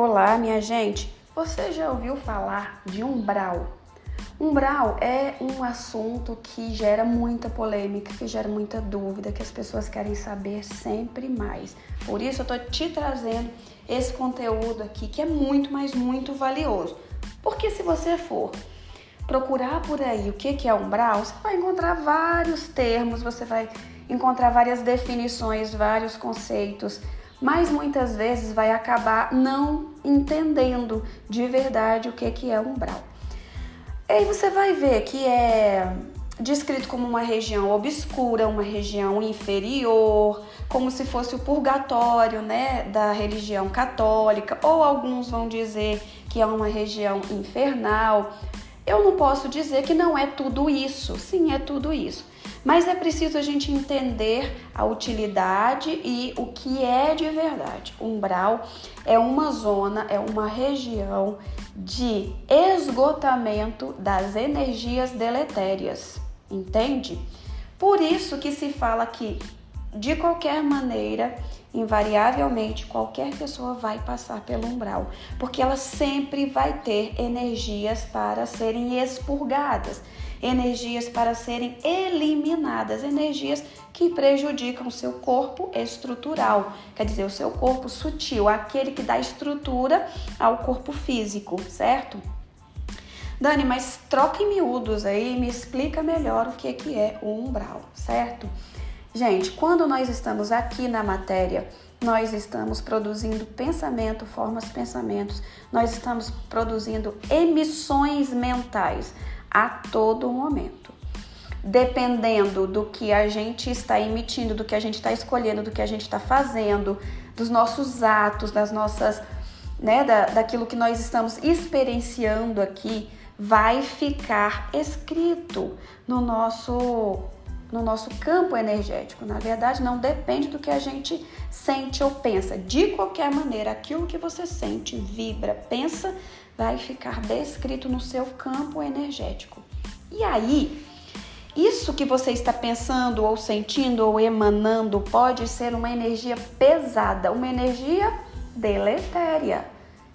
Olá, minha gente. Você já ouviu falar de umbral? Umbral é um assunto que gera muita polêmica, que gera muita dúvida, que as pessoas querem saber sempre mais. Por isso eu tô te trazendo esse conteúdo aqui que é muito, mas muito valioso. Porque se você for procurar por aí o que é umbral, você vai encontrar vários termos, você vai encontrar várias definições, vários conceitos mas muitas vezes vai acabar não entendendo de verdade o que, que é umbral. E aí você vai ver que é descrito como uma região obscura, uma região inferior, como se fosse o purgatório, né, da religião católica, ou alguns vão dizer que é uma região infernal. Eu não posso dizer que não é tudo isso. Sim, é tudo isso. Mas é preciso a gente entender a utilidade e o que é de verdade. Umbral é uma zona, é uma região de esgotamento das energias deletérias, entende? Por isso que se fala que de qualquer maneira, invariavelmente qualquer pessoa vai passar pelo umbral, porque ela sempre vai ter energias para serem expurgadas energias para serem eliminadas, energias que prejudicam o seu corpo estrutural, quer dizer, o seu corpo sutil, aquele que dá estrutura ao corpo físico, certo? Dani, mas troca em miúdos aí me explica melhor o que, que é o umbral, certo? Gente, quando nós estamos aqui na matéria, nós estamos produzindo pensamento, formas pensamentos, nós estamos produzindo emissões mentais a todo momento. Dependendo do que a gente está emitindo, do que a gente está escolhendo, do que a gente está fazendo, dos nossos atos, das nossas, né, da, daquilo que nós estamos experienciando aqui, vai ficar escrito no nosso no nosso campo energético. Na verdade, não depende do que a gente sente ou pensa. De qualquer maneira, aquilo que você sente, vibra, pensa, vai ficar descrito no seu campo energético. E aí, isso que você está pensando ou sentindo ou emanando pode ser uma energia pesada, uma energia deletéria.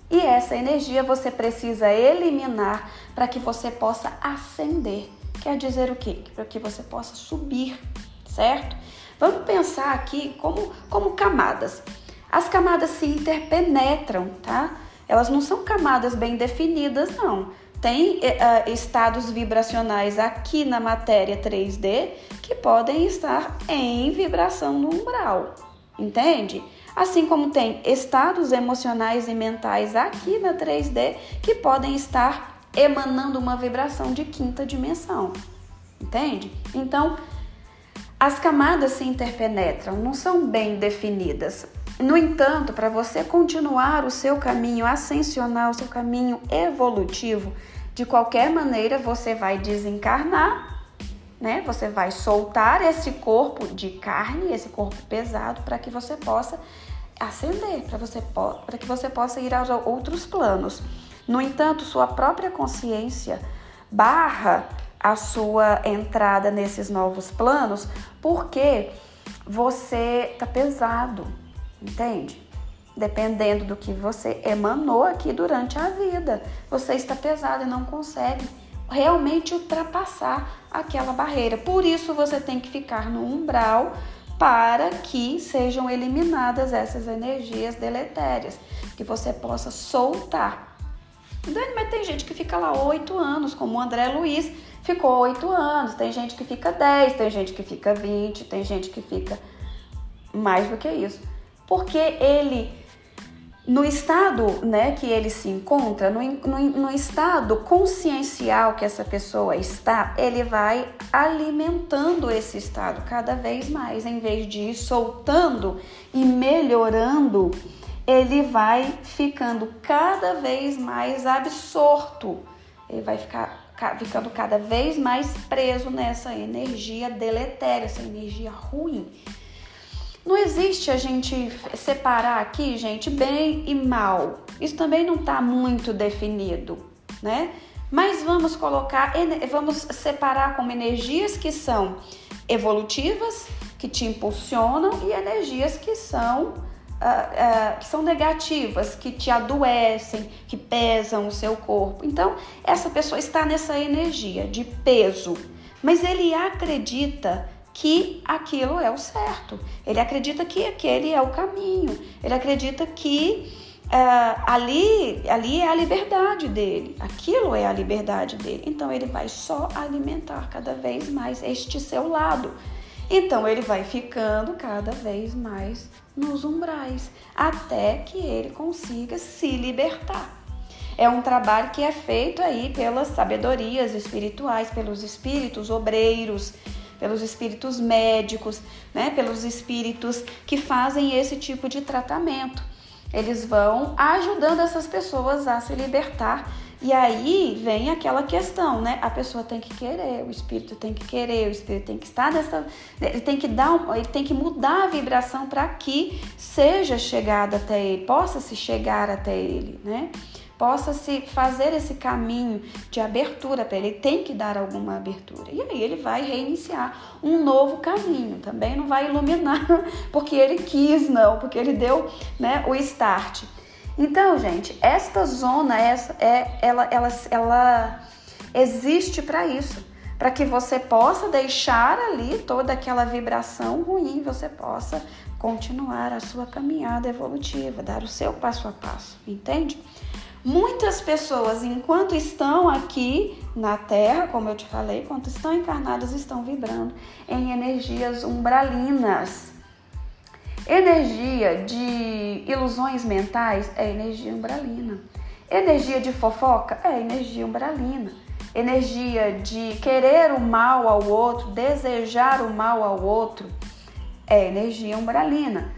E essa energia você precisa eliminar para que você possa ascender. Quer dizer o quê? Para que você possa subir, certo? Vamos pensar aqui como, como camadas. As camadas se interpenetram, tá? elas não são camadas bem definidas, não. Tem uh, estados vibracionais aqui na matéria 3D que podem estar em vibração no umbral, entende? Assim como tem estados emocionais e mentais aqui na 3D que podem estar emanando uma vibração de quinta dimensão, entende? Então, as camadas se interpenetram, não são bem definidas. No entanto, para você continuar o seu caminho ascensional, o seu caminho evolutivo, de qualquer maneira você vai desencarnar, né? Você vai soltar esse corpo de carne, esse corpo pesado, para que você possa ascender, para você para que você possa ir aos outros planos. No entanto, sua própria consciência barra a sua entrada nesses novos planos, porque você está pesado, entende? Dependendo do que você emanou aqui durante a vida, você está pesado e não consegue realmente ultrapassar aquela barreira. Por isso você tem que ficar no umbral para que sejam eliminadas essas energias deletérias, que você possa soltar. Dani, mas tem gente que fica lá oito anos, como o André Luiz ficou oito anos, tem gente que fica dez, tem gente que fica vinte, tem gente que fica mais do que isso. Porque ele no estado né, que ele se encontra, no, no, no, estado consciencial que essa pessoa está, ele vai alimentando esse estado cada vez mais, em vez de ir soltando e melhorando, ele vai ficando cada vez mais absorto, ele vai ficar ficando cada vez mais preso nessa energia deletéria, essa energia ruim. Não existe a gente separar aqui, gente, bem e mal. Isso também não está muito definido, né? Mas vamos colocar, vamos separar como energias que são evolutivas, que te impulsionam, e energias que são uh, uh, que são negativas, que te adoecem, que pesam o seu corpo. Então, essa pessoa está nessa energia de peso, mas ele acredita que aquilo é o certo. Ele acredita que aquele é o caminho. Ele acredita que uh, ali, ali é a liberdade dele. Aquilo é a liberdade dele. Então ele vai só alimentar cada vez mais este seu lado. Então ele vai ficando cada vez mais nos umbrais, até que ele consiga se libertar. É um trabalho que é feito aí pelas sabedorias espirituais, pelos espíritos obreiros, pelos espíritos médicos, né, pelos espíritos que fazem esse tipo de tratamento. Eles vão ajudando essas pessoas a se libertar. E aí vem aquela questão, né? A pessoa tem que querer, o espírito tem que querer, o espírito tem que estar nessa, ele tem que dar, ele tem que mudar a vibração para que seja chegada até ele, possa se chegar até ele, né? possa se fazer esse caminho de abertura para ele. ele tem que dar alguma abertura. E aí ele vai reiniciar um novo caminho. Também não vai iluminar porque ele quis, não, porque ele deu né, o start. Então, gente, esta zona, essa, é, ela, ela, ela existe para isso. Para que você possa deixar ali toda aquela vibração ruim, você possa continuar a sua caminhada evolutiva, dar o seu passo a passo, entende? Muitas pessoas, enquanto estão aqui na Terra, como eu te falei, enquanto estão encarnadas, estão vibrando em energias umbralinas. Energia de ilusões mentais é energia umbralina. Energia de fofoca é energia umbralina. Energia de querer o mal ao outro, desejar o mal ao outro, é energia umbralina.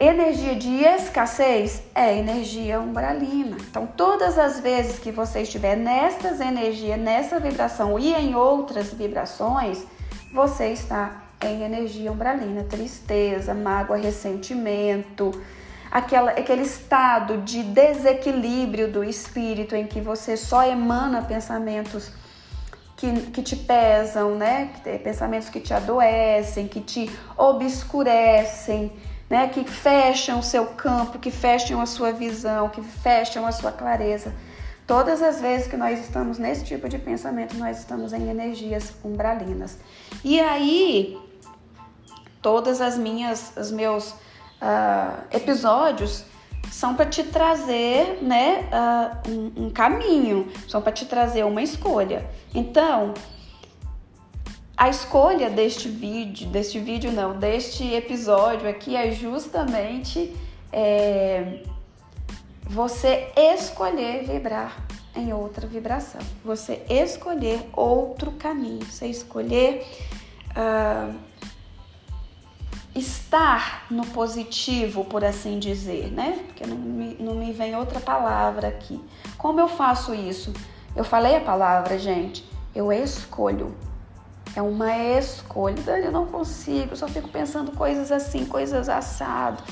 Energia de escassez é energia umbralina. Então, todas as vezes que você estiver nestas energias, nessa vibração e em outras vibrações, você está em energia umbralina, tristeza, mágoa, ressentimento, aquela, aquele estado de desequilíbrio do espírito em que você só emana pensamentos que, que te pesam, né? Pensamentos que te adoecem, que te obscurecem né, que fecham o seu campo, que fecham a sua visão, que fecham a sua clareza. Todas as vezes que nós estamos nesse tipo de pensamento, nós estamos em energias umbralinas. E aí, todas as minhas, os meus uh, episódios são para te trazer, né, uh, um, um caminho, são para te trazer uma escolha. Então, a escolha deste vídeo, deste vídeo não, deste episódio aqui é justamente é, você escolher vibrar em outra vibração, você escolher outro caminho, você escolher uh, estar no positivo, por assim dizer, né? Porque não me, não me vem outra palavra aqui. Como eu faço isso? Eu falei a palavra, gente. Eu escolho é uma escolha. Eu não consigo, eu só fico pensando coisas assim, coisas assado.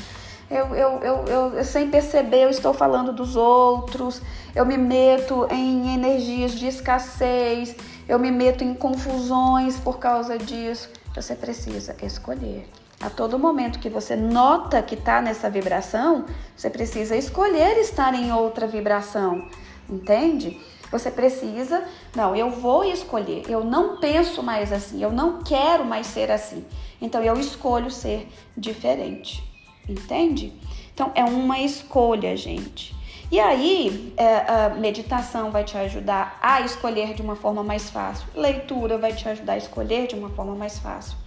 Eu, eu, eu, eu, eu, sem perceber, eu estou falando dos outros, eu me meto em energias de escassez, eu me meto em confusões por causa disso. Você precisa escolher. A todo momento que você nota que está nessa vibração, você precisa escolher estar em outra vibração, entende? Você precisa, não, eu vou escolher, eu não penso mais assim, eu não quero mais ser assim. Então eu escolho ser diferente, entende? Então é uma escolha, gente. E aí, é, meditação vai te ajudar a escolher de uma forma mais fácil, leitura vai te ajudar a escolher de uma forma mais fácil.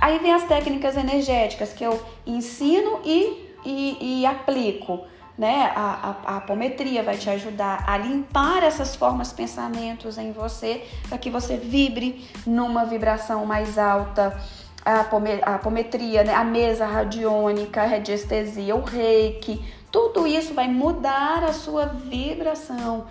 Aí vem as técnicas energéticas que eu ensino e, e, e aplico né? A, a, a apometria vai te ajudar a limpar essas formas pensamentos em você para que você vibre numa vibração mais alta. A, a apometria, né? a mesa radiônica, a radiestesia, o reiki, tudo isso vai mudar a sua vibração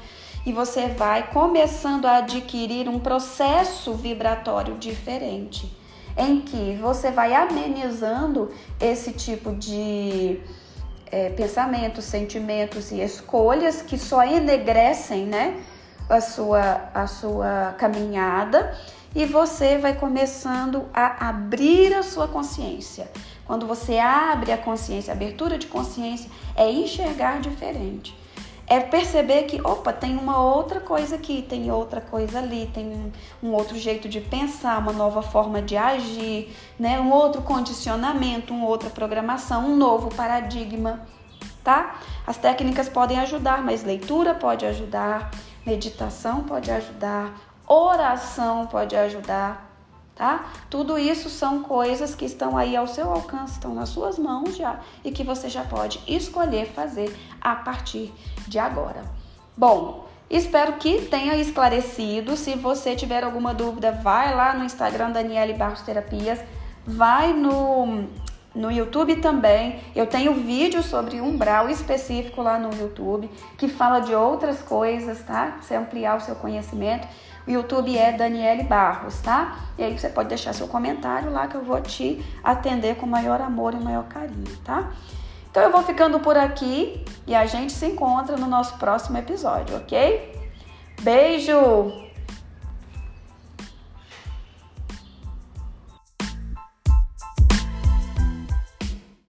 e você vai começando a adquirir um processo vibratório diferente, em que você vai amenizando esse tipo de é, pensamentos, sentimentos e escolhas que só enegrecem né, a, sua, a sua caminhada e você vai começando a abrir a sua consciência. Quando você abre a consciência, a abertura de consciência é enxergar diferente. É perceber que, opa, tem uma outra coisa aqui, tem outra coisa ali, tem um, outro jeito de pensar, uma nova forma de agir, né? um outro condicionamento, uma outra programação, um novo paradigma, tá? As técnicas podem ajudar, mas leitura pode ajudar, meditação pode ajudar, oração pode ajudar, tá? Tudo isso são coisas que estão aí ao seu alcance, estão nas suas mãos já e que você já pode escolher fazer a partir de agora. Bom, espero que tenha esclarecido. Se você tiver alguma dúvida, vai lá no Instagram Daniele Barros Terapias, vai no no YouTube também. Eu tenho vídeo sobre umbral específico lá no YouTube que fala de outras coisas, tá? Você ampliar o seu conhecimento. O YouTube é Daniele Barros, tá? E aí você pode deixar seu comentário lá que eu vou te atender com maior amor e maior carinho, tá? Então eu vou ficando por aqui e a gente se encontra no nosso próximo episódio, ok? Beijo!